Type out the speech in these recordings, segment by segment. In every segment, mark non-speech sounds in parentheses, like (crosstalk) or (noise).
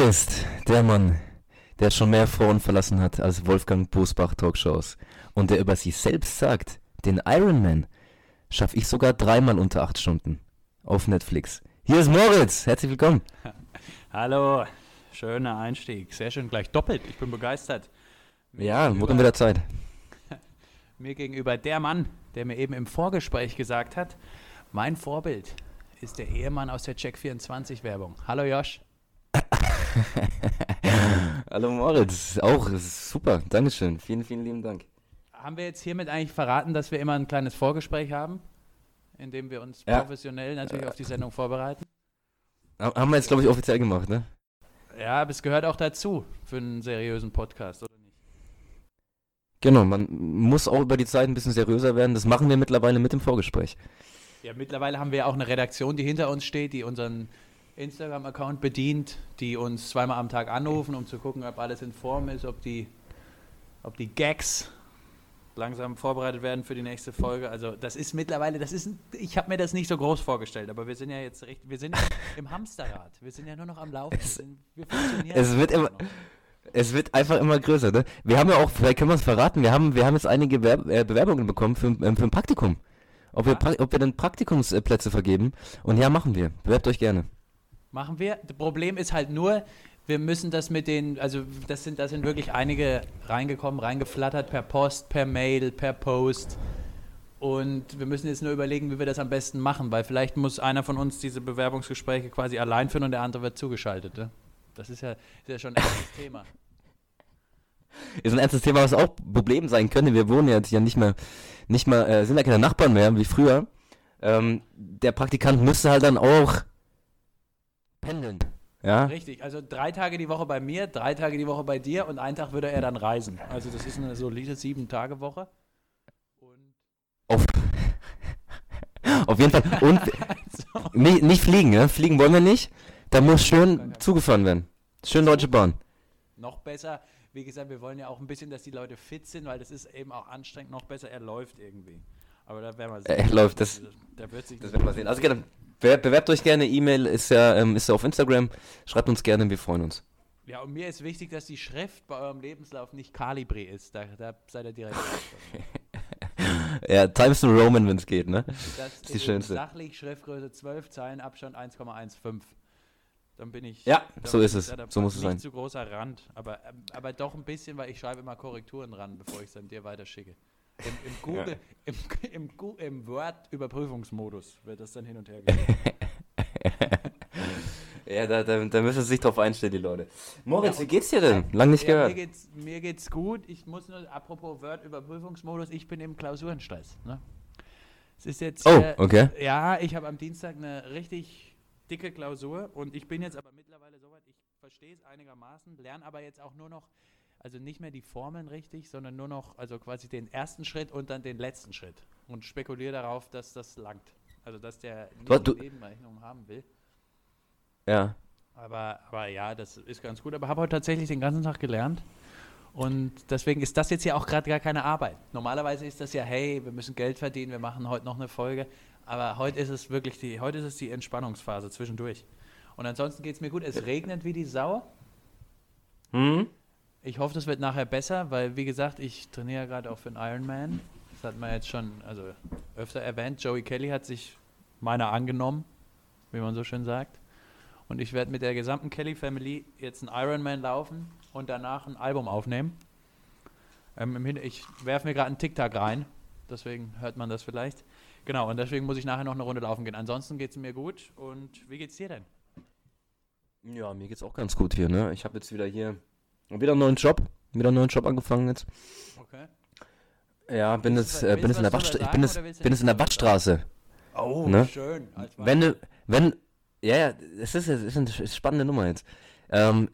Hier ist der Mann, der schon mehr Frauen verlassen hat als Wolfgang Bosbach Talkshows und der über sich selbst sagt, den Ironman schaffe ich sogar dreimal unter acht Stunden auf Netflix. Hier ist Moritz, herzlich willkommen. (laughs) Hallo, schöner Einstieg, sehr schön, gleich doppelt, ich bin begeistert. Mir ja, wurde wieder Zeit. (laughs) Mir gegenüber der Mann, der mir eben im Vorgespräch gesagt hat, mein Vorbild ist der Ehemann aus der Check24 Werbung. Hallo Josh. (laughs) Hallo Moritz, auch super, Dankeschön, vielen, vielen lieben Dank. Haben wir jetzt hiermit eigentlich verraten, dass wir immer ein kleines Vorgespräch haben, in dem wir uns ja. professionell natürlich auf die Sendung vorbereiten? Haben wir jetzt, glaube ich, offiziell gemacht, ne? Ja, aber es gehört auch dazu für einen seriösen Podcast, oder nicht? Genau, man muss auch über die Zeit ein bisschen seriöser werden. Das machen wir mittlerweile mit dem Vorgespräch. Ja, mittlerweile haben wir auch eine Redaktion, die hinter uns steht, die unseren Instagram-Account bedient, die uns zweimal am Tag anrufen, um zu gucken, ob alles in Form ist, ob die, ob die Gags langsam vorbereitet werden für die nächste Folge. Also das ist mittlerweile, das ist, ich habe mir das nicht so groß vorgestellt, aber wir sind ja jetzt recht, wir sind im Hamsterrad, wir sind ja nur noch am Laufen. Es, wir, sind, wir funktionieren es wird immer, es wird einfach immer größer. Ne? Wir haben ja auch, vielleicht können wir es verraten, wir haben, wir haben jetzt einige Bewerb äh, Bewerbungen bekommen für, ähm, für ein Praktikum. Ob, ja. wir, ob wir dann Praktikumsplätze vergeben. Und ja, machen wir. Bewerbt euch gerne. Machen wir. Das Problem ist halt nur, wir müssen das mit den, also das sind, da sind wirklich einige reingekommen, reingeflattert per Post, per Mail, per Post. Und wir müssen jetzt nur überlegen, wie wir das am besten machen, weil vielleicht muss einer von uns diese Bewerbungsgespräche quasi allein führen und der andere wird zugeschaltet. Ne? Das ist ja, ist ja schon ein ernstes (laughs) Thema. Ist ein ernstes Thema, was auch Problem sein könnte. Wir wohnen jetzt ja nicht mehr, nicht mehr, äh, sind ja keine Nachbarn mehr wie früher. Ähm, der Praktikant müsste halt dann auch pendeln. Ja? Richtig, also drei Tage die Woche bei mir, drei Tage die Woche bei dir und einen Tag würde er dann reisen. Also das ist eine solide Sieben-Tage-Woche. Auf, (laughs) auf jeden Fall. Und (laughs) also. nicht, nicht fliegen, ne? Fliegen wollen wir nicht. Da muss schön zugefahren werden. Schön Deutsche Bahn. Noch besser, wie gesagt, wir wollen ja auch ein bisschen, dass die Leute fit sind, weil das ist eben auch anstrengend. Noch besser, er läuft irgendwie. Aber da werden wir sehen. Er läuft, das, da wird sich das werden wir sehen. Also gerne, Bewerbt euch gerne, E-Mail ist ja, ähm, ist ja auf Instagram. Schreibt uns gerne, wir freuen uns. Ja, und mir ist wichtig, dass die Schrift bei eurem Lebenslauf nicht Calibri ist. Da, da seid ihr direkt. (laughs) ja, Times New Roman, wenn es geht, ne? Das, ist die schönste. Sachlich Schriftgröße 12 Zeilen, Abstand 1,15. Dann bin ich. Ja, so ist es. so muss es sein. Nicht zu großer Rand, aber, aber doch ein bisschen, weil ich schreibe immer Korrekturen ran, bevor ich es dann dir weiterschicke. Im, im Google, ja. im, im, im Word-Überprüfungsmodus wird das dann hin und her (laughs) gehen. ja, da, da, da, müssen sie sich drauf einstellen, die Leute. Moritz, ja, wie geht's dir denn? Lang nicht ja, gehört. Mir geht's, mir geht's gut. Ich muss nur, apropos Word-Überprüfungsmodus, ich bin im Klausurenstress. Ne? Es ist jetzt. Oh, äh, okay. Ja, ich habe am Dienstag eine richtig dicke Klausur und ich bin jetzt aber mittlerweile soweit, ich verstehe es einigermaßen, lerne aber jetzt auch nur noch also nicht mehr die Formeln richtig, sondern nur noch also quasi den ersten Schritt und dann den letzten Schritt und spekuliere darauf, dass das langt. Also dass der nicht du, Nebenrechnung haben will. Ja. Aber, aber ja, das ist ganz gut. Aber habe heute tatsächlich den ganzen Tag gelernt. Und deswegen ist das jetzt ja auch gerade gar keine Arbeit. Normalerweise ist das ja, hey, wir müssen Geld verdienen, wir machen heute noch eine Folge. Aber heute ist es wirklich die, heute ist es die Entspannungsphase zwischendurch. Und ansonsten geht es mir gut. Es regnet wie die Sau. Hm? Ich hoffe, das wird nachher besser, weil, wie gesagt, ich trainiere gerade auch für einen Ironman. Das hat man jetzt schon also öfter erwähnt. Joey Kelly hat sich meiner angenommen, wie man so schön sagt. Und ich werde mit der gesamten Kelly Family jetzt einen Ironman laufen und danach ein Album aufnehmen. Ähm, ich werfe mir gerade einen TikTok rein, deswegen hört man das vielleicht. Genau, und deswegen muss ich nachher noch eine Runde laufen gehen. Ansonsten geht es mir gut. Und wie geht's dir denn? Ja, mir geht's auch ganz gut hier. Ne? Ich habe jetzt wieder hier wieder einen neuen Job. Wieder einen neuen Job angefangen jetzt. Okay. Ja, bin jetzt, äh, bin jetzt in der Wattstraße. Ich bin jetzt, bin jetzt in der Wattstraße. Oh, ne? schön. Wenn du, wenn, ja, ja, es ist, es ist eine spannende Nummer jetzt. Ähm,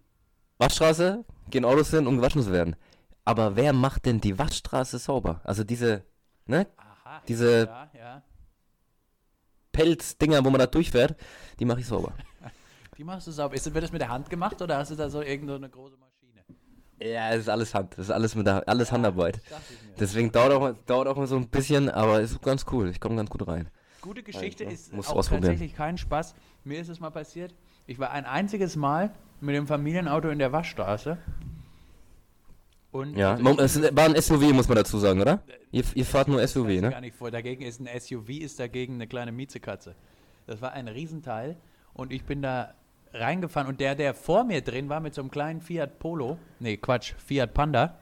Wattstraße, gehen Autos hin, um gewaschen zu werden. Aber wer macht denn die Wattstraße sauber? Also diese, ne? Aha, diese ja, ja. Pelzdinger, wo man da durchfährt, die mache ich sauber. (laughs) die machst du sauber. Ist, wird das mit der Hand gemacht oder hast du da so irgendeine große Maschine? Ja, es ist alles Hand. Das ist alles mit der, alles Handarbeit. Deswegen dauert auch, dauert auch mal so ein bisschen, aber ist ganz cool. Ich komme ganz gut rein. Gute Geschichte also, ist auch tatsächlich kein Spaß. Mir ist es mal passiert. Ich war ein einziges Mal mit dem Familienauto in der Waschstraße. Und Ja, also es war ein SUV, muss man dazu sagen, oder? Ihr, ihr fahrt nur SUV, ne? gar nicht vor. Dagegen ist ein SUV, ist dagegen eine kleine Miezekatze. Das war ein Riesenteil und ich bin da reingefahren und der, der vor mir drin war mit so einem kleinen Fiat Polo, nee, Quatsch, Fiat Panda,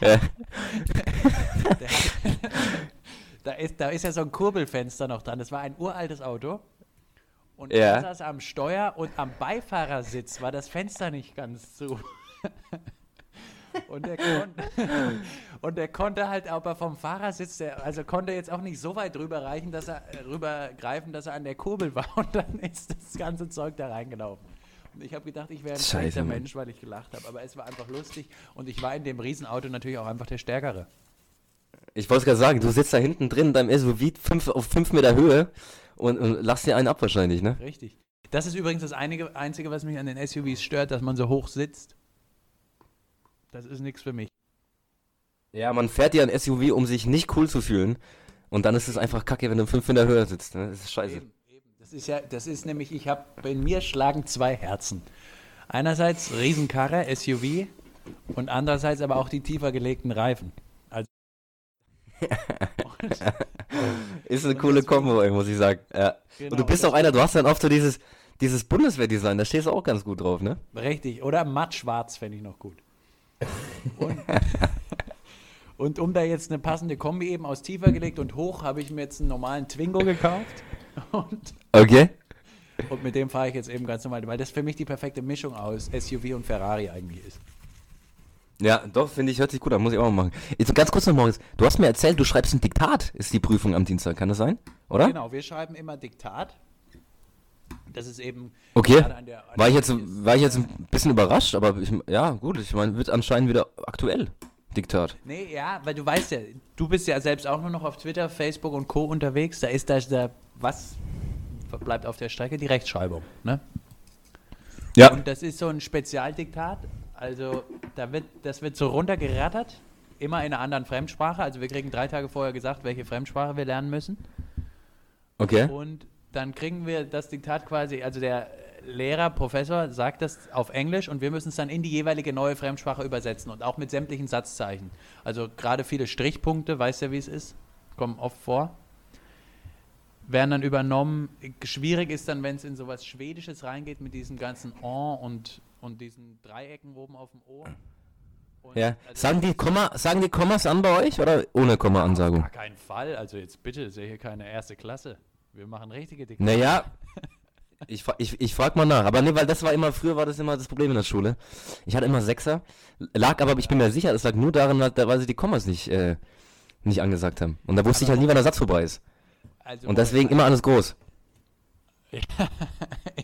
Ja. (laughs) der, da, ist, da ist ja so ein Kurbelfenster noch dran. Das war ein uraltes Auto. Und Ja. er saß am Steuer und am Beifahrersitz war das Fenster nicht ganz zu. (laughs) Und der, kon und der konnte halt aber vom Fahrersitz, der, also konnte jetzt auch nicht so weit drüber reichen, dass er äh, rübergreifen, dass er an der Kurbel war und dann ist das ganze Zeug da reingelaufen. Und ich habe gedacht, ich wäre ein schlechter. Mensch, weil ich gelacht habe, aber es war einfach lustig und ich war in dem Riesenauto natürlich auch einfach der Stärkere. Ich wollte gerade sagen, du sitzt da hinten drin in deinem SUV fünf, auf 5 Meter Höhe und, und lachst dir einen ab wahrscheinlich, ne? Richtig. Das ist übrigens das einige, Einzige, was mich an den SUVs stört, dass man so hoch sitzt. Das ist nichts für mich. Ja, man fährt ja ein SUV, um sich nicht cool zu fühlen. Und dann ist es einfach kacke, wenn du 5 Meter höher sitzt. Ne? Das ist scheiße. Eben, eben. Das ist ja, das ist nämlich, ich habe, bei mir schlagen zwei Herzen. Einerseits Riesenkarre, SUV und andererseits aber auch die tiefer gelegten Reifen. Also (laughs) Ist eine coole Kombo, muss ich sagen. Ja. Genau, und du bist das- auch einer, du hast dann oft so dieses, dieses Bundeswehrdesign, da stehst du auch ganz gut drauf, ne? Richtig. Oder mattschwarz fände ich noch gut. (laughs) Und, und um da jetzt eine passende Kombi eben aus tiefer gelegt und hoch, habe ich mir jetzt einen normalen Twingo gekauft. (laughs) Und, Okay. und mit dem fahre ich jetzt eben ganz normal, weil das für mich die perfekte Mischung aus SUV und Ferrari eigentlich ist. Ja, doch, finde ich, hört sich gut an, muss ich auch mal machen. Jetzt ganz kurz noch, Moritz, du hast mir erzählt, du schreibst ein Diktat, ist die Prüfung am Dienstag, kann das sein? Oder? Genau, wir schreiben immer Diktat. Das ist eben Okay. an der- an War ich jetzt, war ich jetzt ein bisschen überrascht, aber ich, ja, gut, ich meine, wird anscheinend wieder aktuell, Diktat. Nee, ja, weil du weißt ja, du bist ja selbst auch nur noch auf Twitter, Facebook und Co. unterwegs. Da ist da, da was bleibt auf der Strecke? Die Rechtschreibung, ne? Ja. Und das ist so ein Spezialdiktat. Also da wird, das wird so runtergerattert, immer in einer anderen Fremdsprache. Also wir kriegen drei Tage vorher gesagt, welche Fremdsprache wir lernen müssen. Okay. Und dann kriegen wir das Diktat quasi, also der Lehrer, Professor sagt das auf Englisch und wir müssen es dann in die jeweilige neue Fremdsprache übersetzen und auch mit sämtlichen Satzzeichen. Also gerade viele Strichpunkte, weißt ja, wie es ist, kommen oft vor, werden dann übernommen. Schwierig ist dann, wenn es in sowas Schwedisches reingeht mit diesen ganzen En und, und diesen Dreiecken oben auf dem. Und Ja. also- Sagen die, Komma, sagen die Kommas an bei euch oder ohne Komma-Ansagung? Gar keinen Fall. Also jetzt bitte, ist ja hier keine erste Klasse. Wir machen richtige Diktate. Naja, (laughs) ich, ich, ich frag mal nach. Aber nee, weil das war immer, früher war das immer das Problem in der Schule. Ich hatte immer Sechser. Lag aber, ich bin mir sicher, es lag nur daran, weil sie die Kommas nicht, äh, nicht angesagt haben. Und da wusste ich halt nie, wann der Satz vorbei ist. Also Und deswegen immer alles groß. (laughs)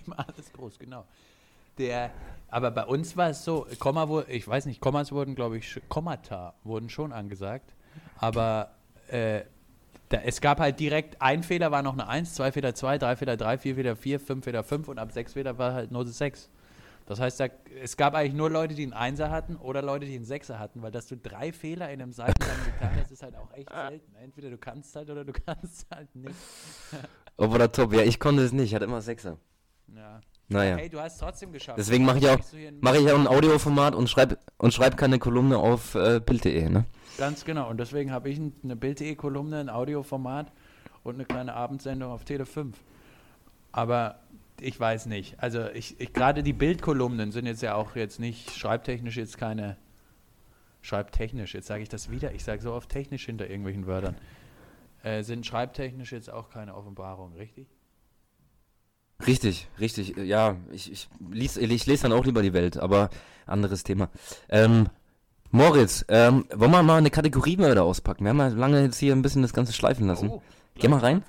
Immer alles groß, genau. Der, aber bei uns war es so, Komma wurde, ich weiß nicht, Kommas wurden, glaube ich, Kommata wurden schon angesagt, aber äh, da, es gab halt direkt, ein Fehler war noch eine 1, zwei Fehler 2, drei Fehler 3, vier Fehler 4, fünf Fehler 5 und ab sechs Fehler war halt Note 6. Das heißt, da, es gab eigentlich nur Leute, die einen Einser hatten oder Leute, die einen Sechser hatten, weil dass du drei Fehler in einem seitenlangen (laughs) Diktat hast, ist halt auch echt selten. Entweder du kannst halt oder du (laughs) kannst halt nicht. Obwohl der top. Ja, ich konnte es nicht. Ich hatte immer Sechser. Ja. Naja. Hey, du hast trotzdem geschafft. Deswegen mache ich auch, mache ich auch ein Audioformat und schreibe und schreib keine Kolumne auf äh, Bild.de, ne? Ganz genau. Und deswegen habe ich ein, eine Bild.de-Kolumne, ein Audioformat und eine kleine Abendsendung auf Tele 5. Aber ich weiß nicht. Also ich, ich gerade die Bildkolumnen sind jetzt ja auch jetzt nicht schreibtechnisch jetzt keine schreibtechnisch, jetzt sage ich das wieder, ich sage so oft technisch hinter irgendwelchen Wörtern. Äh, sind schreibtechnisch jetzt auch keine Offenbarung, richtig? Richtig, richtig. Ja, ich, ich, lies, ich lese dann auch lieber die Welt, aber anderes Thema. Ähm, Moritz, ähm, wollen wir mal eine Kategorie mal wieder auspacken? Wir haben ja lange jetzt hier ein bisschen das Ganze schleifen lassen. Oh, Geh mal rein.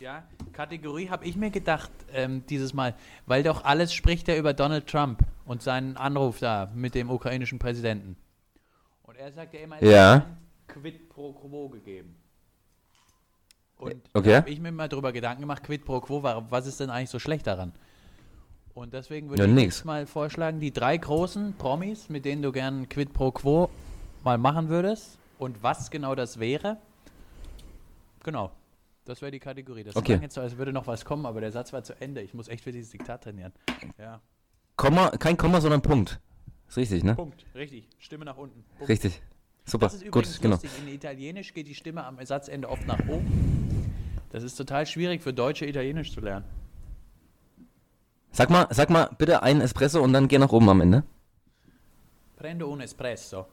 Ja, Kategorie habe ich mir gedacht ähm, dieses Mal, weil doch alles spricht ja über Donald Trump und seinen Anruf da mit dem ukrainischen Präsidenten. Und er sagt ja immer, es Ja. Quid pro quo gegeben. Und Okay. da habe ich mir mal drüber Gedanken gemacht, Quid pro quo, wa- was ist denn eigentlich so schlecht daran? Und deswegen würde Ja, ich jetzt mal vorschlagen, die drei großen Promis, mit denen du gern Quid pro quo mal machen würdest und was genau das wäre. Genau. Das wäre die Kategorie. Das Okay. klang jetzt so, als würde noch was kommen, aber der Satz war zu Ende. Ich muss echt für dieses Diktat trainieren. Ja. Komma, kein Komma, sondern Punkt. Ist richtig, ne? Punkt. Richtig. Stimme nach unten. Punkt. Richtig. Super. Das ist Gut, genau. lustig. In Italienisch geht die Stimme am Satzende oft nach oben. Das ist total schwierig für Deutsche Italienisch zu lernen. Sag mal, sag mal bitte einen Espresso und dann geh nach oben am Ende. Prendo un espresso.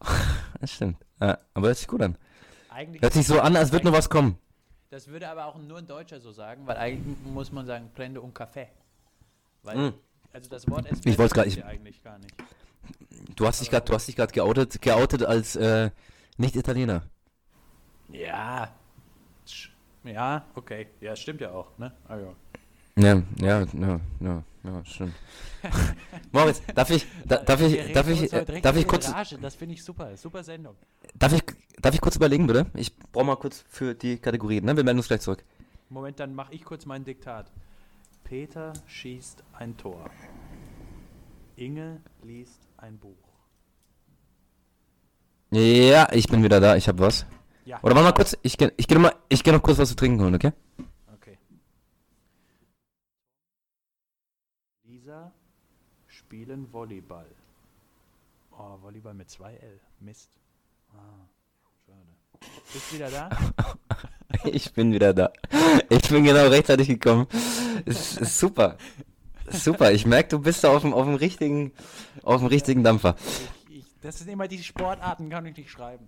(laughs) Das stimmt. Ja, aber hört sich gut an. Eigentlich Hört sich so an, als würde noch was kommen. Das würde aber auch nur ein Deutscher so sagen, weil eigentlich muss man sagen Prendo un Café. Weil, Mm. also das Wort Espresso Ich ich- ja eigentlich gar nicht. Du hast dich gerade, du hast dich gerade geoutet, geoutet als äh, Nicht-Italiener. Ja. Ja, okay. Ja, stimmt ja auch, ne? Ah, ja. Ja, ja, ja, ja, stimmt. (laughs) Moritz, darf ich, da, darf ich, darf ich, äh, darf ich kurz, Rage. Das finde ich super. Super Sendung. darf ich, darf ich kurz überlegen, bitte? Ich brauche mal kurz für die Kategorien, ne? Wir melden uns gleich zurück. Moment, dann mache ich kurz mein Diktat. Peter schießt ein Tor. Inge liest ein Buch. Ja, ich bin wieder da, ich habe was. Ja. Oder warte mal kurz, ich gehe ich geh noch, mal- ich geh noch kurz was zu trinken holen, okay? Okay. Lisa spielen Volleyball. Oh, Volleyball mit zwei L. Mist. Ah, schade. Bist wieder da? (laughs) Ich bin wieder da. Ich bin genau rechtzeitig gekommen. Ist, ist super. Super, ich merke, du bist da auf dem, auf dem richtigen, auf dem richtigen Dampfer. Ich, ich, das sind immer die Sportarten, kann ich nicht schreiben.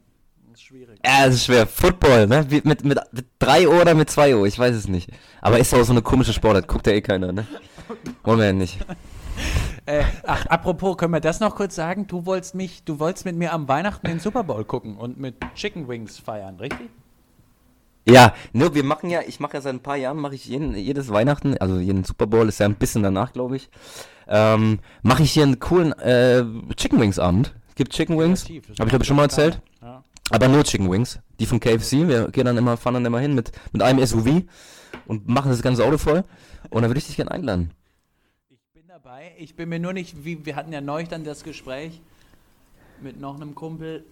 Das ist schwierig. Ja, es ist schwer. Football, ne? Mit, mit, mit 3 O oder mit 2 O, ich weiß es nicht. Aber ist auch so eine komische Sportart, guckt ja eh keiner, ne? (laughs) Wollen wir ja nicht. Äh, ach, apropos, können wir das noch kurz sagen? Du wolltest mich, du wolltest mit mir am Weihnachten den Super Bowl gucken und mit Chicken Wings feiern, richtig? Ja, nur wir machen ja, ich mache ja seit ein paar Jahren, mache ich jeden, jedes Weihnachten, also jeden Super Bowl ist ja ein bisschen danach, glaube ich, ähm, mache ich hier einen coolen äh, Chicken Wings Abend. Es gibt Chicken Wings, das habe ich glaube ich schon mal erzählt. Ja. Aber nur Chicken Wings, die von KFC. Wir gehen dann immer, fahren dann immer hin mit, mit einem SUV und machen das ganze Auto voll. Und dann würde ich dich gerne einladen. Ich bin dabei. Ich bin mir nur nicht, wie wir hatten ja neulich dann das Gespräch mit noch einem Kumpel.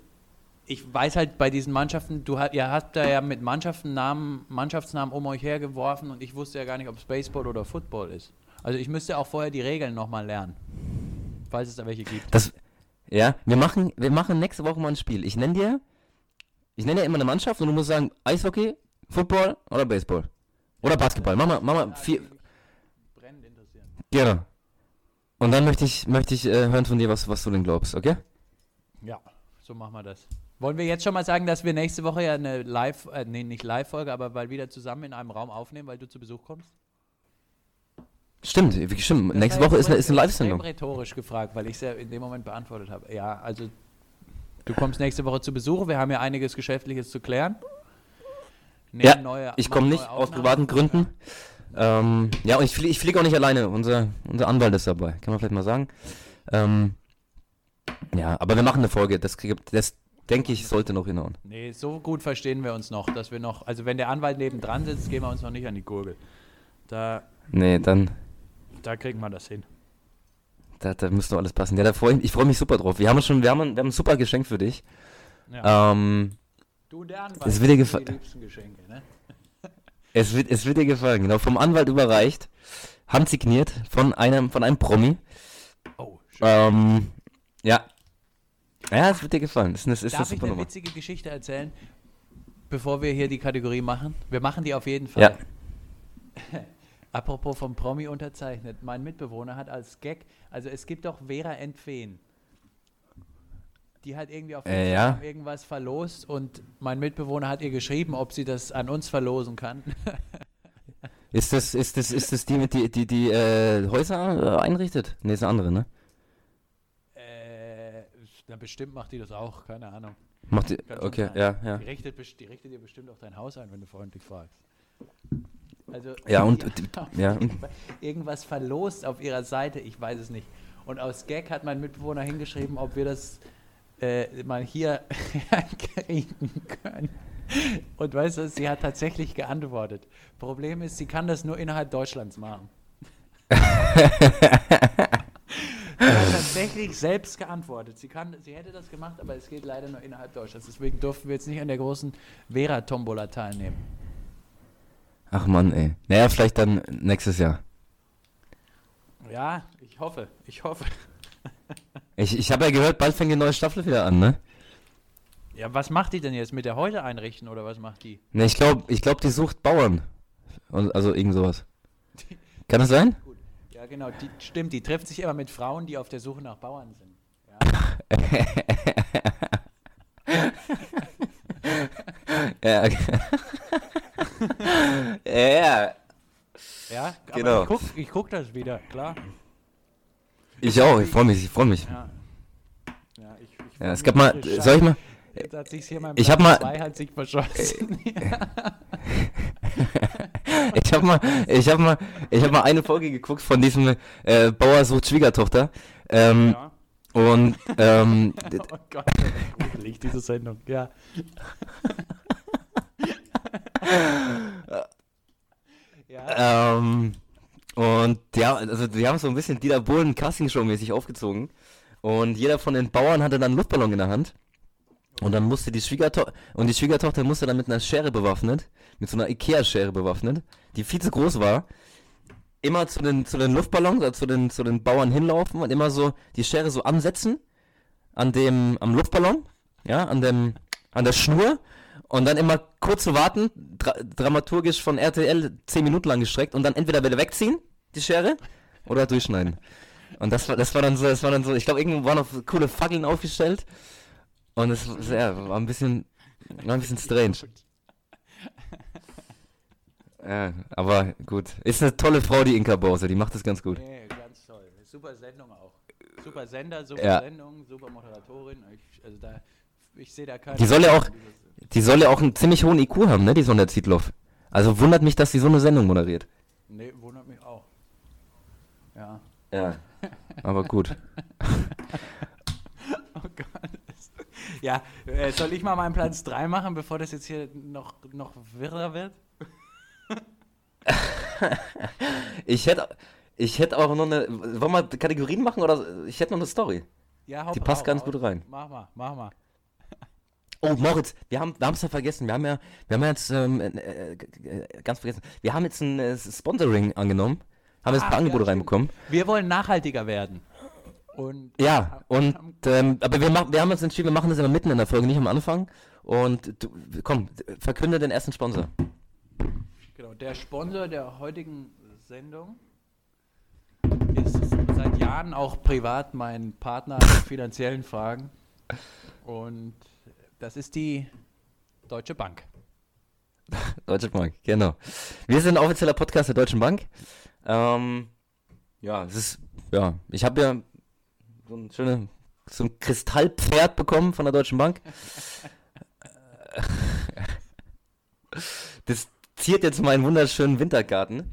Ich weiß halt bei diesen Mannschaften, du hat, ihr habt da ja mit Mannschaften Namen, Mannschaftsnamen um euch hergeworfen und ich wusste ja gar nicht, ob es Baseball oder Football ist. Also ich müsste auch vorher die Regeln nochmal lernen. Falls es da welche gibt. Das, ja, wir machen, wir machen nächste Woche mal ein Spiel. Ich nenne dir, ich nenne dir immer eine Mannschaft und du musst sagen, Eishockey, Football oder Baseball. Oder Basketball. Mach mal, mach mal vier, Brennend interessieren. gerne. Und dann möchte ich, möchte ich äh, hören von dir, was, was du denn glaubst, okay? Ja, so machen wir das. Wollen wir jetzt schon mal sagen, dass wir nächste Woche ja eine Live, äh, nee, nicht Live-Folge, aber weil wieder zusammen in einem Raum aufnehmen, weil du zu Besuch kommst? Stimmt, stimmt. Das Nächste Woche ist eine, ist eine Live-Sendung. rhetorisch gefragt, weil ich es ja in dem Moment beantwortet habe. Ja, also du kommst nächste Woche zu Besuch. Wir haben ja einiges Geschäftliches zu klären. Nehmen Ja, neue- Ich komme nicht, aus Aufnahmen. privaten Gründen. Ähm, ja, und ich fliege flieg auch nicht alleine. Unser, unser Anwalt ist dabei, kann man vielleicht mal sagen. Ähm, ja, aber wir machen eine Folge. Das, das denke ich, sollte noch hinhauen. Nee, so gut verstehen wir uns noch, dass wir noch, also wenn der Anwalt nebendran sitzt, gehen wir uns noch nicht an die Gurgel. Da, Nee, dann, da kriegen wir das hin. Da, da müsste noch alles passen. Ja, da freu ich, ich freue mich super drauf. Wir haben schon, wir haben, ein- wir haben ein super Geschenk für dich. Ja. Ähm, du der Anwalt das wird dir sind gefa- die liebsten Geschenke, ne? (laughs) es wird, es wird dir gefallen. Genau, vom Anwalt überreicht, handsigniert von einem, von einem Promi. Oh, schön. Ähm, ja. Ja, es wird dir gefallen. Das ist eine, ist eine Darf ich eine Nummer. witzige Geschichte erzählen, bevor wir hier die Kategorie machen? Wir machen die auf jeden Ja. (laughs) Apropos vom Promi unterzeichnet. Mein Mitbewohner hat als Gag, also es gibt doch Vera Entfeen. Die hat irgendwie auf Äh, ja. irgendwas verlost und mein Mitbewohner hat ihr geschrieben, ob sie das an uns verlosen kann. (laughs) Ist das, ist das, ist das die mit die, die, die äh, Häuser äh, einrichtet? Ne, ist eine andere, ne? äh, na bestimmt macht die das auch, keine Ahnung. Macht die, Kann schon okay, ja, ja. Die, richtet, die richtet dir bestimmt auch dein Haus ein, wenn du freundlich fragst. Also, Ja, und, (laughs) ja, irgendwas verlost auf ihrer Seite, ich weiß es nicht. Und aus Gag hat mein Mitbewohner hingeschrieben, ob wir das äh, mal hier (laughs) kriegen können. Und weißt du, sie hat tatsächlich geantwortet. Problem ist, sie kann das nur innerhalb Deutschlands machen. (laughs) sie hat tatsächlich selbst geantwortet. Sie, kann, sie hätte das gemacht, aber es geht leider nur innerhalb Deutschlands. Deswegen durften wir jetzt nicht an der großen Vera-Tombola teilnehmen. Ach Mann, ey. Naja, vielleicht dann nächstes Jahr. Ja, ich hoffe, ich hoffe. (laughs) Ich, ich habe ja gehört, bald fängt die neue Staffel wieder an, ne? Ja, was macht die denn jetzt mit der Heute einrichten oder was macht die? Ne, ich glaube, ich glaub, die sucht Bauern. Also irgend sowas. Kann das sein? Gut. Ja, genau, die, stimmt, die trifft sich immer mit Frauen, die auf der Suche nach Bauern sind. Ja. (laughs) Ja. (laughs) ja. Ja, Genau. ich, guck, ich guck das wieder, klar. Ich auch, ich freue mich, ich freue mich. Ja. Ja, ich, ich Ja, es gab mal, soll ich mal, Jetzt hat sich's hier mein Ich hab Platz mal- hat sich verschossen. (laughs) (laughs) ich habe mal, ich habe mal, ich habe mal eine Folge geguckt von diesem äh, Bauer sucht Schwiegertochter. Ähm, ja. Und ähm, (laughs) Oh Gott, das ist gruselig, diese Sendung. Ja. (laughs) ja. Ähm, und ja, also die haben so ein bisschen Dieter Bohlen Castingshow mäßig aufgezogen. Und jeder von den Bauern hatte dann einen Luftballon in der Hand. Und dann musste die Schwiegertochter, und die Schwiegertochter musste dann mit einer Schere bewaffnet, mit so einer Ikea-Schere bewaffnet, die viel zu groß war, immer zu den, zu den Luftballons, also zu den, zu den Bauern hinlaufen und immer so die Schere so ansetzen an dem, am Luftballon, ja, an dem, an der Schnur und dann immer kurz zu warten, dra dramaturgisch von RTL 10 Minuten lang gestreckt und dann entweder wieder wegziehen, die Schere, oder durchschneiden. Und das war, das war dann so, das war dann so, ich glaube, irgendwo waren noch coole Fackeln aufgestellt. Und es war- ja, war ein bisschen, war ein bisschen strange. Ja, aber gut. Ist eine tolle Frau, die Inka Bause, die macht das ganz gut. Nee, ganz toll. Super Sendung auch. Super Sender, super Ja. Sendung, super Moderatorin. Ich, also da, ich sehe da keine. Die soll ja auch- Die soll ja auch einen ziemlich hohen IQ haben, ne, die Sonja Zietloff. Also wundert mich, dass sie so eine Sendung moderiert. Nee, wundert mich auch. Ja. Ja. Aber gut. (laughs) Oh Gott. Ja, äh, soll ich mal meinen Platz 3 machen, bevor das jetzt hier noch, noch wirrer wird? (laughs) Ich hätte, ich hätte auch noch eine, wollen wir Kategorien machen oder, ich hätte noch eine Story. Ja, hau Die passt hau ganz raus. gut rein. Mach mal, mach mal. Oh, Moritz, wir haben, wir es ja vergessen. Wir haben ja, wir haben ja jetzt ähm, äh, äh, ganz vergessen. Wir haben jetzt ein äh, Sponsoring angenommen, haben jetzt ein Ah, paar Angebote ja, reinbekommen. Wir wollen nachhaltiger werden. Und Ja, und ähm, aber wir machen, wir haben uns entschieden, wir machen das immer mitten in der Folge, nicht am Anfang. Und du, komm, verkünde den ersten Sponsor. Genau, der Sponsor der heutigen Sendung ist seit Jahren auch privat mein Partner in finanziellen Fragen. Und das ist die Deutsche Bank. (laughs) Deutsche Bank, genau. Wir sind ein offizieller Podcast der Deutschen Bank. Ähm, ja, es ist, ja, ich habe ja so ein schönes, so ein Kristallpferd bekommen von der Deutschen Bank. (laughs) Das ziert jetzt meinen wunderschönen Wintergarten.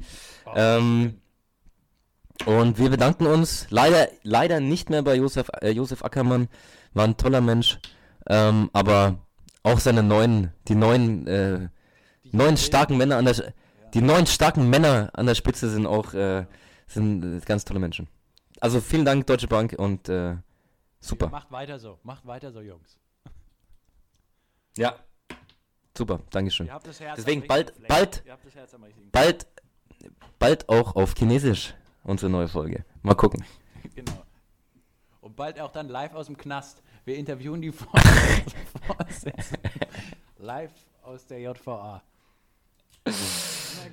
Ähm, und wir bedanken uns leider, leider nicht mehr bei Josef, äh, Josef Ackermann. War ein toller Mensch. Ähm, aber auch seine neuen, die neuen, äh, Die Juwelen- starken Männer an der die neun starken Männer an der Spitze sind auch äh, sind äh, ganz tolle Menschen. Also vielen Dank Deutsche Bank und äh, super. Macht weiter so, macht weiter so, Jungs. Ja. Super, Dankeschön. Ihr habt das Herz Deswegen bald- bald- Bald bald auch auf Chinesisch unsere neue Folge. Mal gucken. (laughs) Genau. Und bald auch dann live aus dem Knast. Wir interviewen die Vor- (laughs) Vorsitzenden live aus der JVA. Na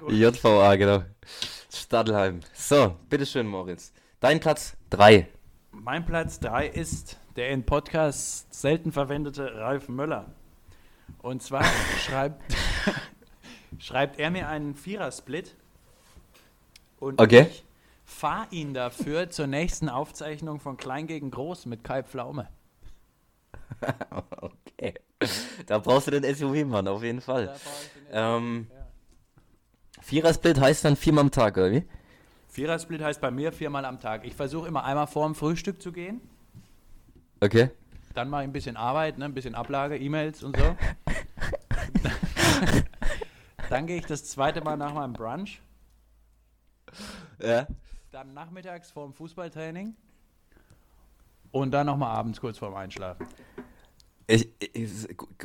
gut. JVA, genau. Stadelheim. So, bitteschön, Moritz. Dein Platz 3. Mein Platz 3 ist der in Podcasts selten verwendete Ralf Möller. Und zwar (laughs) schreibt, schreibt er mir einen Vierersplit und Okay. ich fahre ihn dafür zur nächsten Aufzeichnung von Klein gegen Groß mit Kai Pflaume. (laughs) Okay. Da brauchst du den SUV, Mann, auf jeden Fall. Ähm. Vierersplit heißt dann viermal am Tag, oder wie? Vierersplit heißt bei mir viermal am Tag. Ich versuche immer einmal vor dem Frühstück zu gehen, Okay. dann mache ich ein bisschen Arbeit, ne, ein bisschen Ablage, E-Mails und so. (laughs) dann gehe ich das zweite Mal nach meinem Brunch, Ja. dann nachmittags vor dem Fußballtraining Und dann nochmal abends kurz vorm Einschlafen. Ich, ich,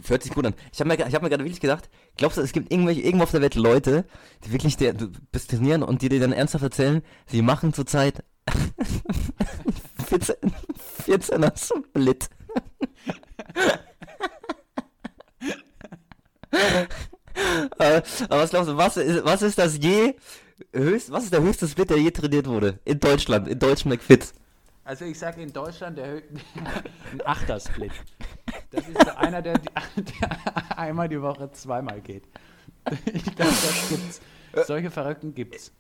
hört sich gut an. Ich habe mir, hab mir gerade wirklich gedacht, glaubst du, es gibt irgendwelche, irgendwo auf der Welt Leute, die wirklich der, du bist trainieren und die dir dann ernsthaft erzählen, sie machen zurzeit (laughs) 14, 14er Split. (laughs) aber, aber was glaubst du, was ist, was ist das je höchst, was ist der höchste Split, der je trainiert wurde? In Deutschland, in deutschen McFits. Also ich sage in Deutschland der (laughs) ein Achtersplit. Das ist so einer, der, (laughs) der einmal die Woche zweimal geht. (laughs) Ich glaube, das gibt's. Solche Verrückten gibt's.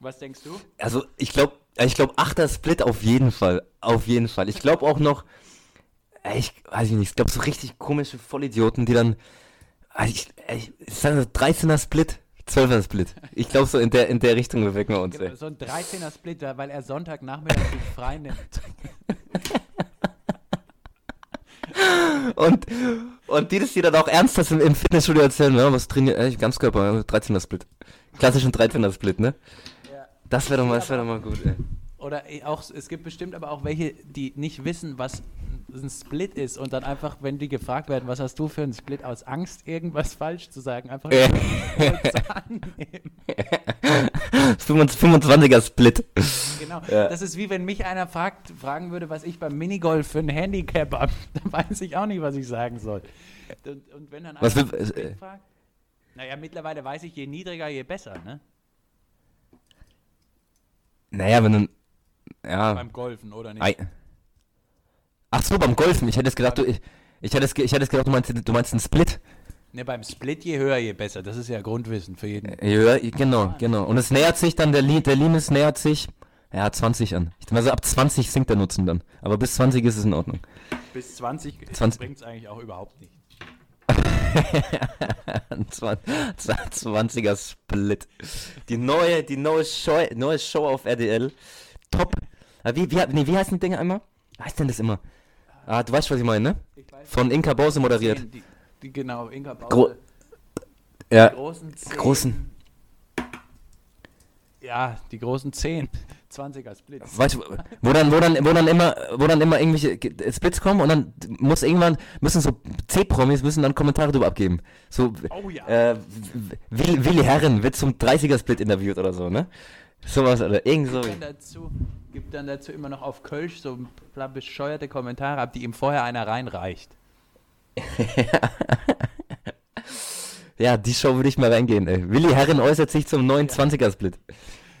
Was denkst du? Also ich glaube, ich glaube Achter Split auf jeden Fall, auf jeden Fall. Ich glaube auch noch, äh, ich weiß ich nicht, ich glaube so richtig komische Vollidioten, die dann, also ich, ich, ich sage 13er Split, 12er Split. Ich glaube so in der in der Richtung bewegen wir uns. Ey. So ein 13er Split, weil er Sonntagnachmittag sich frei nimmt. (laughs) Und und die das dir dann auch ernsthaft im, im Fitnessstudio erzählen, ja, was trainiert, äh, Ganzkörper, 13er Split. Klassischen 13er Split, ne? Ja. Das wäre doch mal, das wäre doch mal gut, ey. Oder eh auch, es gibt bestimmt aber auch welche, die nicht wissen, was ein Split ist und dann einfach, wenn die gefragt werden, was hast du für einen Split, aus Angst, irgendwas falsch zu sagen, einfach annehmen. 25er (laughs) Split. Genau. Ja. Das ist wie wenn mich einer fragt, fragen würde, was ich beim Minigolf für ein Handicap habe. (laughs) Dann weiß ich auch nicht, was ich sagen soll. Und, und wenn dann Was einer nach dem äh, Split fragt, naja, mittlerweile weiß ich, je niedriger, je besser, ne? Naja, wenn du, ja. Beim Golfen, oder nicht? Ei. Ach so, beim Golfen. Ich hätte es gedacht, du, ich, ich hätte es, ich hätte es gedacht, du meinst, du meinst einen Split. Ne, beim Split, je höher, je besser. Das ist ja Grundwissen für jeden. Ja, genau, genau. Und es nähert sich dann, der, Li der Limes nähert sich, ja, 20 an. Ich denke mal so, ab 20 sinkt der Nutzen dann. Aber bis 20 ist es in Ordnung. Bis 20, 20. bringt es eigentlich auch überhaupt nicht. (laughs) Ein 20er Split. Die neue, die neue Show, neue Show auf RDL. Top. Ah, Wie, wie, nee, wie heißen die Dinge einmal? Wie heißt denn das immer? Ah, du weißt, was ich meine, ne? Ich weiß Von Inka Bause moderiert. Die, die, genau, Inka Bauer. Gro ja, großen Zehn. großen. Ja, die großen 10. 20er Split. Weißt du, wo dann, wo dann, wo dann immer, wo dann immer irgendwelche Ge- Splits kommen und dann muss irgendwann, müssen so C-Promis müssen dann Kommentare drüber abgeben. So, Oh ja. äh, Willi, Willi Herren wird zum 30er-Split interviewt oder so, ne? Sowas oder irgend so. Gibt dann dazu, gibt dann dazu immer noch auf Kölsch so ein paar bescheuerte Kommentare ab, die ihm vorher einer reinreicht. (laughs) Ja, die Show würde ich mal reingehen, ey. Willi Herren äußert sich zum neuen 20er-Split.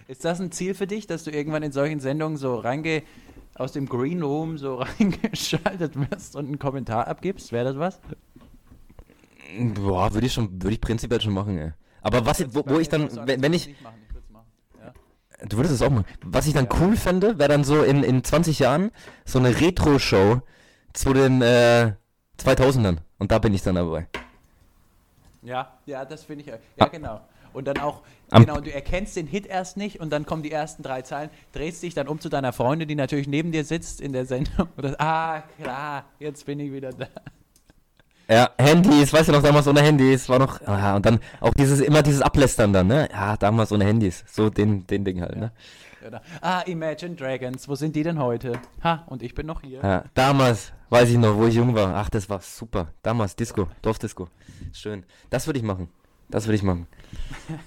Ist das ein Ziel für dich, dass du irgendwann in solchen Sendungen so reinge aus dem Green Room so (laughs) reingeschaltet wirst und einen Kommentar abgibst? Wäre das was? Boah, würde ich schon, würde ich prinzipiell schon machen, ey. Aber was, wo, wo ich dann, wenn, wenn ich, machen, ich würd's machen. Ja. Du würdest es auch machen. Was ich dann cool fände, wäre dann so in, in 20 Jahren so eine Retro-Show zu den äh, 2000ern. Und da bin ich dann dabei. Ja, ja, das finde ich. Ja, Ah. genau. Und dann auch, Am- genau, du erkennst den Hit erst nicht und dann kommen die ersten drei Zeilen, drehst dich dann um zu deiner Freundin, die natürlich neben dir sitzt in der Sendung und das, ah, klar, jetzt bin ich wieder da. Ja, Handys, weißt du noch, damals ohne Handys, war noch, ah, und dann auch dieses, immer dieses Ablästern dann, ne? Ja, damals ohne Handys. So den, den Ding halt, ne? Oder, ah, Imagine Dragons, wo sind die denn heute? Ha, und ich bin noch hier. Ja, damals, weiß ich noch, wo ich jung war. Ach, das war super. Damals, Disco, Dorfdisco. Schön. Das würde ich machen. Das würde ich machen. (laughs)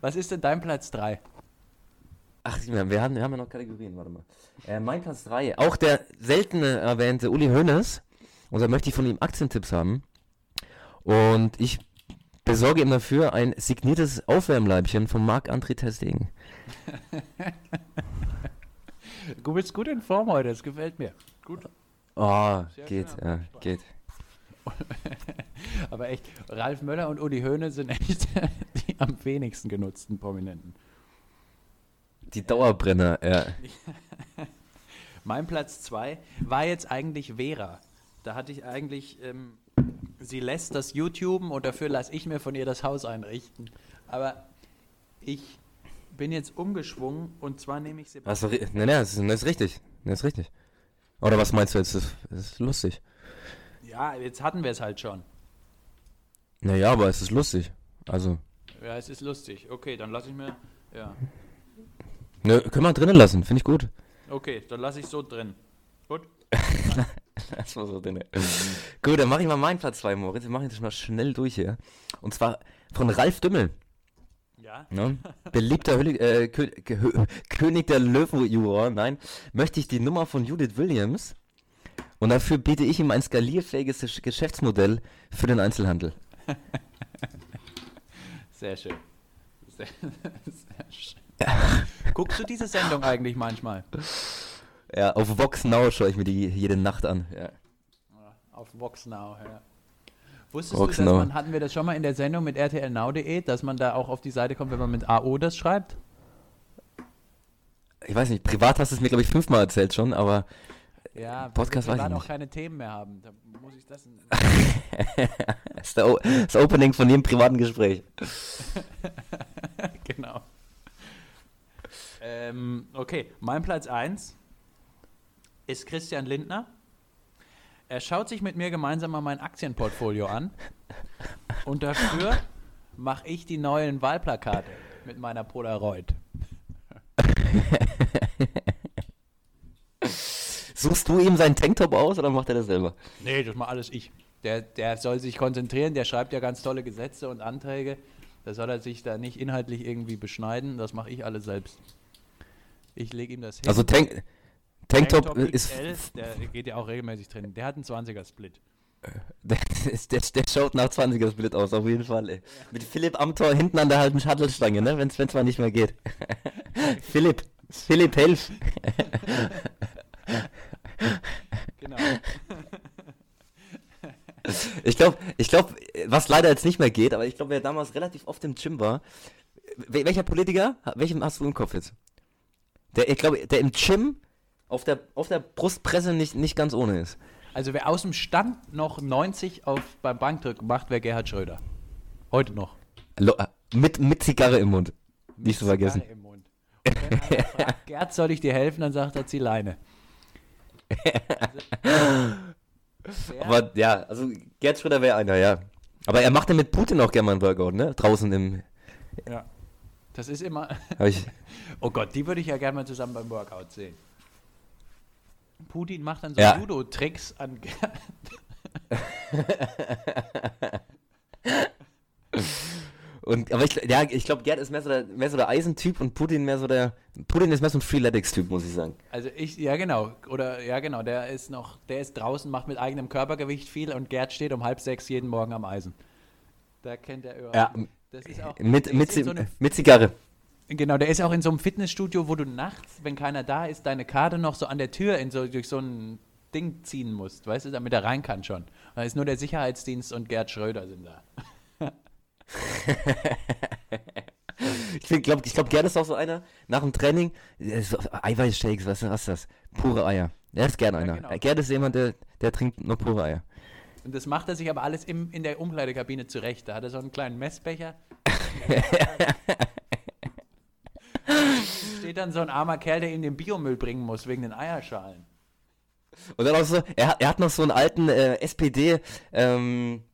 Was ist denn dein Platz 3? Ach, wir wir haben, wir haben ja noch Kategorien, warte mal. Äh, mein Platz 3, auch der seltene erwähnte Uli Hoeneß. Und da möchte ich von ihm Aktientipps haben. Und ich besorge ihm dafür ein signiertes Aufwärmleibchen von Marc-André Testegen. (laughs) Du bist gut in Form heute, das gefällt mir. Gut. Oh, Sehr geht, schön, ja, Spaß. geht. (laughs) Aber echt, Ralf Möller und Uli Hoene sind echt (laughs) die am wenigsten genutzten Prominenten. Die Dauerbrenner, ja. Mein Platz 2 war jetzt eigentlich Vera. Da hatte ich eigentlich, ähm, sie lässt das YouTuben und dafür lasse ich mir von ihr das Haus einrichten. Aber ich bin jetzt umgeschwungen und zwar nehme ich Sebastian. ne, ne, das ist, das ist richtig. Das ist richtig. Oder was meinst du jetzt? Das, das ist lustig. Ja, jetzt hatten wir es halt schon. Naja, aber es ist lustig. Also, Ja, es ist lustig. Okay, dann lasse ich mir. Ja. ne, können wir drinnen lassen, finde ich gut. Okay, dann lasse ich so drin. Gut. (laughs) War so drin. Gut, dann mache ich mal meinen Platz 2, Moritz. Wir machen das mal schnell durch hier. Und zwar von Ralf Dümmel. Ja. Ne? Beliebter Höli äh, Kö Kö König der Löwen-Juror, nein, möchte ich die Nummer von Judith Williams und dafür biete ich ihm ein skalierfähiges Gesch- Geschäftsmodell für den Einzelhandel. (laughs) Sehr schön. Sehr, (laughs) sehr schön. (laughs) Guckst du diese Sendung eigentlich manchmal? Ja, auf Vox Now schaue ich mir die jede Nacht an. Ja. Auf Vox Now, ja. Wusstest Vox du, dass Now. man, hatten wir das schon mal in der Sendung mit rtlnow.de, dass man da auch auf die Seite kommt, wenn man mit AO das schreibt? Ich weiß nicht, privat hast du es mir, glaube ich, fünfmal erzählt schon, aber Ja, Podcast weiß ich auch nicht. keine Themen mehr haben. Da muss ich das. (laughs) das ist das Opening von jedem privaten Gespräch. (laughs) genau. Ähm, okay, mein Platz 1 ist Christian Lindner. Er schaut sich mit mir gemeinsam mal mein Aktienportfolio an und dafür mache ich die neuen Wahlplakate mit meiner Polaroid. (laughs) Suchst du ihm seinen Tanktop aus oder macht er das selber? Nee, das mache alles ich. Der, der soll sich konzentrieren, der schreibt ja ganz tolle Gesetze und Anträge. Da soll er sich da nicht inhaltlich irgendwie beschneiden, das mache ich alles selbst. Ich lege ihm das hin. Also Tank Tanktop, Tanktop ist, XL, der geht ja auch regelmäßig drin. Der hat einen 20er-Split. (laughs) der, der, der schaut nach 20er Split aus, auf jeden Fall. Ey. Mit Philipp Amthor hinten an der halben Shuttle-Stange, ne? wenn es mal nicht mehr geht. (laughs) Philipp, Philipp, helf. (laughs) Genau. Ich glaube, ich glaub, was leider jetzt nicht mehr geht, aber ich glaube, wer damals relativ oft im Gym war, wel- welcher Politiker, welchen hast du im Kopf jetzt? Der, ich glaube, der im Gym auf der, auf der Brustpresse nicht, nicht ganz ohne ist. Also wer aus dem Stand noch 90 auf, beim Bankdrücken macht, wäre Gerhard Schröder. Heute noch. Lo äh, mit, mit Zigarre im Mund. Nicht zu Mit vergessen. Zigarre Im Mund. Und wenn einer (laughs) fragt, Gerd, soll ich dir helfen? Dann sagt er, zieh Leine. Also, (laughs) Aber ja, also Gerd Schröder wäre einer, ja. Aber er macht ja mit Putin auch gerne mal einen Workout, ne? Draußen im. ja. Das ist immer. (laughs) Oh Gott, die würde ich ja gerne mal zusammen beim Workout sehen. Putin macht dann so Ja. Judo-Tricks an Gerd. (laughs) und, aber ich, ja, ich glaube, Gerd ist mehr so, der, mehr so der Eisentyp und Putin mehr so der. Putin ist mehr so ein Freeletics-Typ, muss ich sagen. Also ich, ja genau, oder ja genau, der ist noch, der ist draußen, macht mit eigenem Körpergewicht viel und Gerd steht um halb sechs jeden Morgen am Eisen. Da kennt er überall. Ja, Das ist auch, mit, mit, so einem, mit Zigarre. Genau, der ist auch in so einem Fitnessstudio, wo du nachts, wenn keiner da ist, deine Karte noch so an der Tür in so, durch so ein Ding ziehen musst, weißt du, damit er rein kann schon. Da ist nur der Sicherheitsdienst und Gerd Schröder sind da. (laughs) Ich glaube, ich glaub, Gerd ist auch so einer, nach dem Training, äh, so Eiweißshakes, was, was ist das? Pure Eier. Er ist gern einer. genau. Gerd ist jemand, der, der trinkt nur pure Eier. Und das macht er sich aber alles im, in der Umkleidekabine zurecht. Da hat er so einen kleinen Messbecher. (laughs) Steht dann so ein armer Kerl, der ihm den Biomüll bringen muss, wegen den Eierschalen. Und dann auch so, er, hat- er hat noch so einen alten äh, SPD, ähm,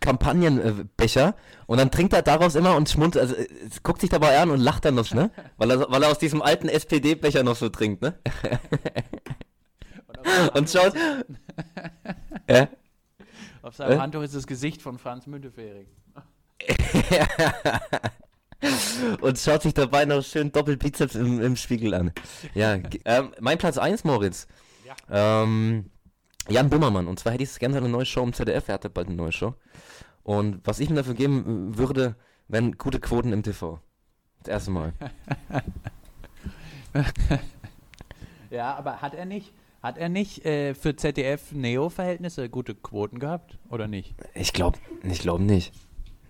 Kampagnenbecher und dann trinkt er daraus immer und schmunzelt, also äh, guckt sich dabei an und lacht dann noch, ne? Weil er, weil er aus diesem alten SPD-Becher noch so trinkt, ne? (laughs) Und schaut. ja? auf seinem Äh? Handtuch ist das Gesicht von Franz Müntefering. (laughs) und schaut sich dabei noch schön Doppelbizeps im, im Spiegel an. Ja, ähm, mein Platz 1, Moritz. Ähm, Jan Böhmermann. Und zwar hätte ich gerne eine neue Show im ZDF. Er hatte bald eine neue Show. Und was ich ihm dafür geben äh, würde, wären gute Quoten im TV. Das erste Mal. (laughs) Ja, aber hat er nicht, hat er nicht äh, für ZDF-Neo-Verhältnisse gute Quoten gehabt? Oder nicht? Ich glaube ich glaub nicht.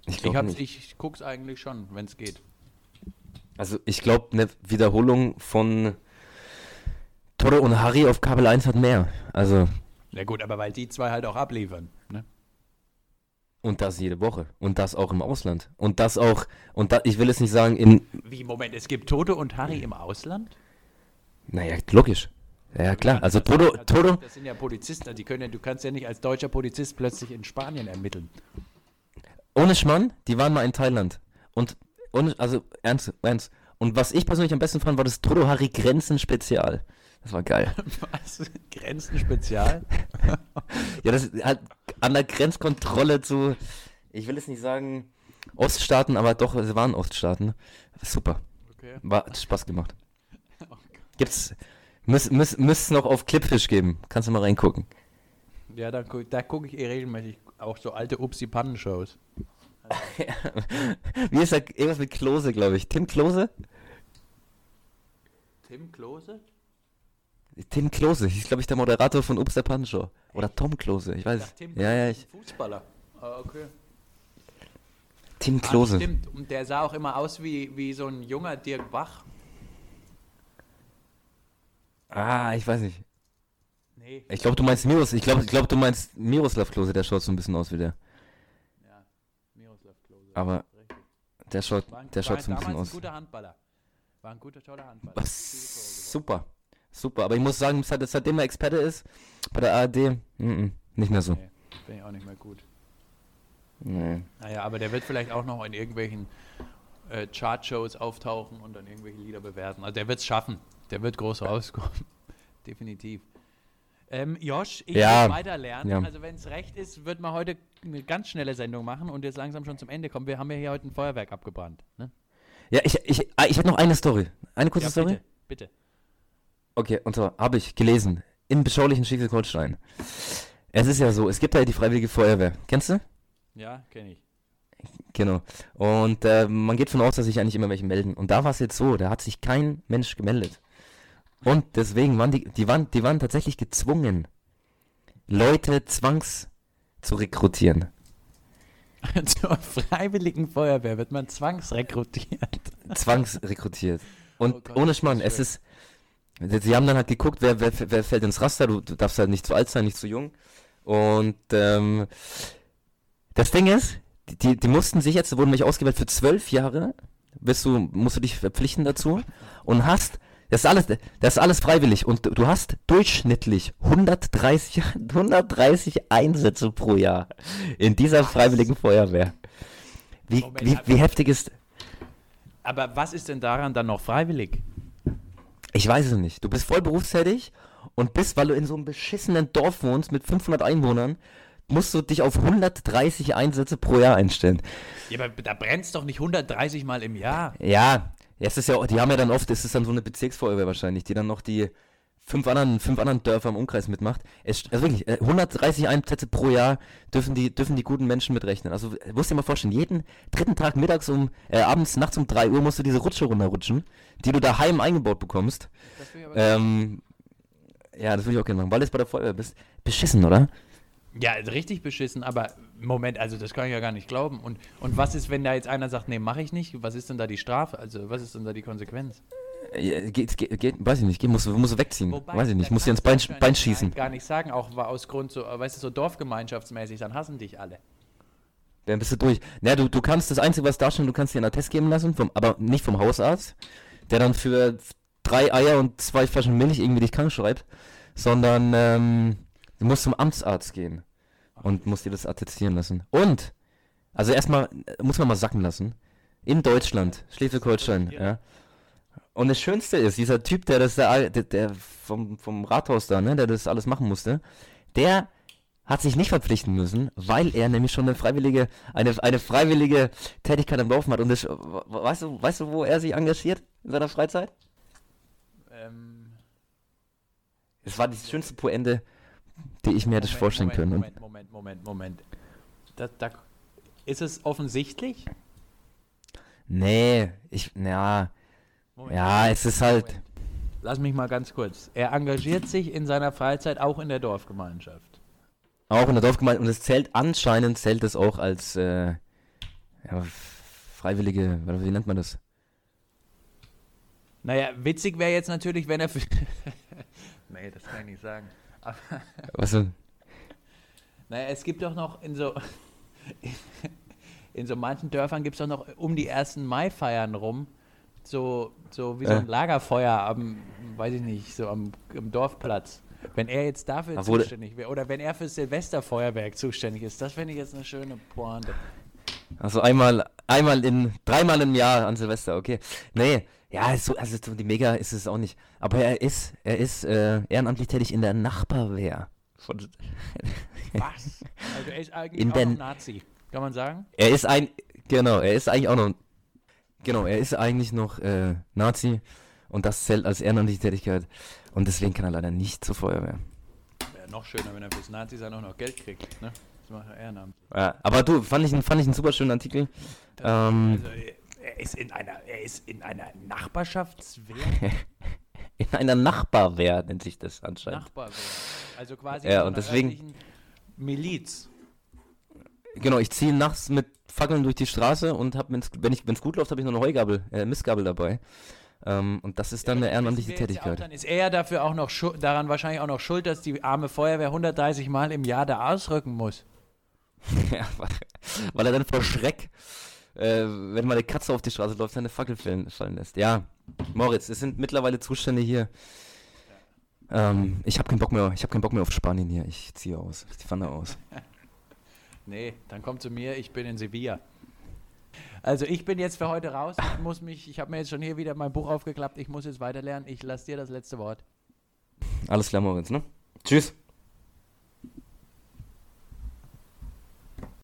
Ich Ich, ich guck's eigentlich schon, wenn es geht. Also ich glaube, eine Wiederholung von Toro und Harry auf Kabel 1 hat mehr. Also, Ja gut, aber weil die zwei halt auch abliefern. Ne? und das jede Woche. Und das auch im Ausland. Und das auch, und da, ich will es nicht sagen in, Wie, Moment, es gibt Toto und Harry im Ausland? naja, logisch. Ja, klar. Also Toto, Also, Toto, Das sind ja Polizisten, die können ja, du kannst ja nicht als deutscher Polizist plötzlich in Spanien ermitteln. Ohne Schmann, die waren mal in Thailand. Und, ohne, also, ernst, ernst. Und was ich persönlich am besten fand, war das Toto Harry Grenzen Spezial. Das war geil. (laughs) Was? Grenzen Spezial? (laughs) Ja, das halt an der Grenzkontrolle zu, ich will es nicht sagen, Oststaaten, aber doch, es waren Oststaaten. Super. Okay. War, hat Spaß gemacht. (laughs) Oh. Gibt's, müsst, müsst, müsst noch auf Clipfish geben. Kannst du mal reingucken. Ja, da, gu- da gucke ich eh regelmäßig auch so alte Upsi-Pannen-Shows. (laughs) Wie ist er, irgendwas mit Klose, glaube ich. Tim Klose? Tim Klose? Tim Klose, hieß, glaube ich, der Moderator von Ups der Pannenshow. Oder Tom Klose, ich weiß. Ach, Tim ja, ja, ich, Fußballer. Ah, okay. Tim Ah, Klose. stimmt. Und der sah auch immer aus wie, wie so ein junger Dirk Bach. Ah, ich weiß nicht. Nee. Ich glaube, du meinst Miros, ich glaube, ich glaub, du meinst Miroslav Klose, der schaut so ein bisschen aus wie der. Ja, Miroslav Klose. Aber der schaut, War ein, der schaut war so ein bisschen aus. ein guter Handballer. War ein guter, toller Handballer. Was? Super. Super. Aber ich muss sagen, seit, seitdem er Experte ist, bei der ARD, mm -mm, nicht mehr so. Nee, bin ich auch nicht mehr gut. Nee. Naja, aber der wird vielleicht auch noch in irgendwelchen äh, Chartshows auftauchen und dann irgendwelche Lieder bewerten. Also der wird es schaffen. Der wird groß rauskommen. (laughs) Definitiv. Ähm, Josh, ich Ja, will weiter lernen. ja. Also wenn es recht ist, wird man heute eine ganz schnelle Sendung machen und jetzt langsam schon zum Ende kommen. Wir haben ja hier heute ein Feuerwerk abgebrannt. Ne? Ja, ich, ich, ah, ich hätte noch eine Story. Eine kurze Ja, Story? bitte, bitte. Okay, und zwar habe ich gelesen, in beschaulichen Schleswig-Holstein. Es ist ja so, es gibt ja die Freiwillige Feuerwehr. Kennst du? Ja, kenne ich. Genau. Und äh, man geht von aus, dass sich eigentlich immer welche melden. Und da war es jetzt so, da hat sich kein Mensch gemeldet. Und deswegen waren die, die waren, die waren tatsächlich gezwungen, Leute zwangs zu rekrutieren. (laughs) Zur Freiwilligen Feuerwehr wird man zwangsrekrutiert. (laughs) Zwangsrekrutiert. Und Oh Gott, ohne Schmarrn, es ist. Sie haben dann halt geguckt, wer, wer, wer fällt ins Raster. Du, du darfst halt nicht zu alt sein, nicht zu jung. Und ähm, das Ding ist, die- die, mussten sich jetzt, wurden nicht ausgewählt für zwölf Jahre. Bist du, musst du dich verpflichten dazu und hast, das ist alles, das ist alles freiwillig und du- hast durchschnittlich 130, 130 (laughs) Einsätze pro Jahr in dieser freiwilligen Feuerwehr. Wie, Moment, wie, wie heftig ist, Aber was ist denn daran dann noch freiwillig? Ich weiß es nicht. Du bist voll berufstätig und bist, weil du in so einem beschissenen Dorf wohnst mit 500 Einwohnern, musst du dich auf 130 Einsätze pro Jahr einstellen. Ja, aber da brennt's doch nicht 130 Mal im Jahr. Ja, es ist ja, die haben ja dann oft, es ist dann so eine Bezirksfeuerwehr wahrscheinlich, die dann noch die fünf anderen, fünf anderen Dörfer im Umkreis mitmacht. Es, also wirklich, äh, 130 Einsätze pro Jahr dürfen die, dürfen die guten Menschen mitrechnen. Also, äh, musst dir mal vorstellen, jeden dritten Tag mittags um, äh, abends, nachts um 3 Uhr musst du diese Rutsche runterrutschen, die du daheim eingebaut bekommst. Das Ähm, ja, das würde ich auch gerne machen, weil du jetzt bei der Feuerwehr bist. Beschissen, oder? Ja, richtig beschissen, aber Moment, also das kann ich ja gar nicht glauben. Und, und was ist, wenn da jetzt einer sagt, nee, mache ich nicht? Was ist denn da die Strafe? Also, was ist denn da die Konsequenz? Ja, geht, geht, geht, weiß ich nicht, musst du wegziehen. weiß ich nicht, da musst dir ins Bein, Bein schießen. Gar nicht sagen, auch aus Grund so, weißt du, so Dorfgemeinschaftsmäßig, dann hassen dich alle. Dann bist du durch. Na, du, du kannst das Einzige, was darstellen, du kannst dir einen Attest geben lassen, vom, aber nicht vom Hausarzt, der dann für drei Eier und zwei Flaschen Milch irgendwie dich krank schreibt, sondern ähm, du musst zum Amtsarzt gehen und musst dir das attestieren lassen. Und, also erstmal, äh, muss man mal sacken lassen, in Deutschland, Schleswig-Holstein, ja. Und das Schönste ist, dieser Typ, der das da, der, der vom, vom Rathaus da, ne, der das alles machen musste, der hat sich nicht verpflichten müssen, weil er nämlich schon eine freiwillige, eine, eine freiwillige Tätigkeit am Laufen hat. Und das, weißt du, weißt du, wo er sich engagiert in seiner Freizeit? Ähm, Es war die schönste Poende, die ich mir hätte Moment, vorstellen Moment, können. Moment, Moment, Moment, Moment. Da, da, ist es offensichtlich? nee, ich, na, ja, es ist halt. Lass mich mal ganz kurz. Er engagiert sich in seiner Freizeit auch in der Dorfgemeinschaft. auch in der Dorfgemeinde, und es zählt, anscheinend zählt es auch als, äh, ja, freiwillige, wie nennt man das? Naja, witzig wäre jetzt natürlich, wenn er (laughs) nee, das kann ich nicht sagen. Aber, Was denn? naja, es gibt doch noch in so. In so manchen Dörfern gibt es doch noch um die ersten Mai-Feiern rum. So, so wie so Äh. ein Lagerfeuer am, weiß ich nicht, so am, am Dorfplatz. Wenn er jetzt dafür Ach, zuständig wäre oder wenn er fürs Silvesterfeuerwerk zuständig ist, das fände ich jetzt eine schöne Pointe. Also einmal, einmal in, dreimal im Jahr an Silvester, okay. Nee, Ja, so, also so die Mega ist es auch nicht. Aber er ist, er ist äh, ehrenamtlich tätig in der Nachbarwehr. Von, (laughs) Was? Also er ist eigentlich In auch den- noch Nazi, kann man sagen? er ist ein, genau, er ist eigentlich auch noch, genau, er ist eigentlich noch äh, Nazi und das zählt als ehrenamtliche Tätigkeit und deswegen kann er leider nicht zur Feuerwehr. Wäre noch schöner, wenn er fürs Nazi-Sein auch noch Geld kriegt, ne? Das macht er Ehrenamt. Ja, aber du, fand ich, einen- fand ich einen super schönen Artikel. Ähm, Also er ist in einer, er ist in einer Nachbarschaftswehr. (laughs) in einer Nachbarwehr nennt sich das anscheinend. Nachbarwehr. Also quasi Ja, und deswegen- Miliz. Genau, ich ziehe nachts mit Fackeln durch die Straße und hab, wenn's, wenn es gut läuft, habe ich noch eine Heugabel, äh, Mistgabel dabei. Ähm, und das ist dann eine ehrenamtliche ja auch, Tätigkeit. Dann ist er ja dafür auch noch daran wahrscheinlich auch noch schuld, dass die arme Feuerwehr 130 Mal im Jahr da ausrücken muss. (laughs) ja, weil, weil er dann vor Schreck, äh, wenn mal eine Katze auf die Straße läuft, seine Fackel fallen, lässt. Ja, Moritz, es sind mittlerweile Zustände hier. Ähm, ich habe keinen Bock mehr, ich habe keinen Bock mehr auf Spanien hier. Ich ziehe aus, ich fahre aus. (laughs) Nee, dann komm zu mir, ich bin in Sevilla. Also ich bin jetzt für heute raus. Ich muss mich, ich habe mir jetzt schon hier wieder mein Buch aufgeklappt. Ich muss jetzt weiterlernen. Ich lasse dir das letzte Wort. Alles klar, Moritz, ne? Tschüss.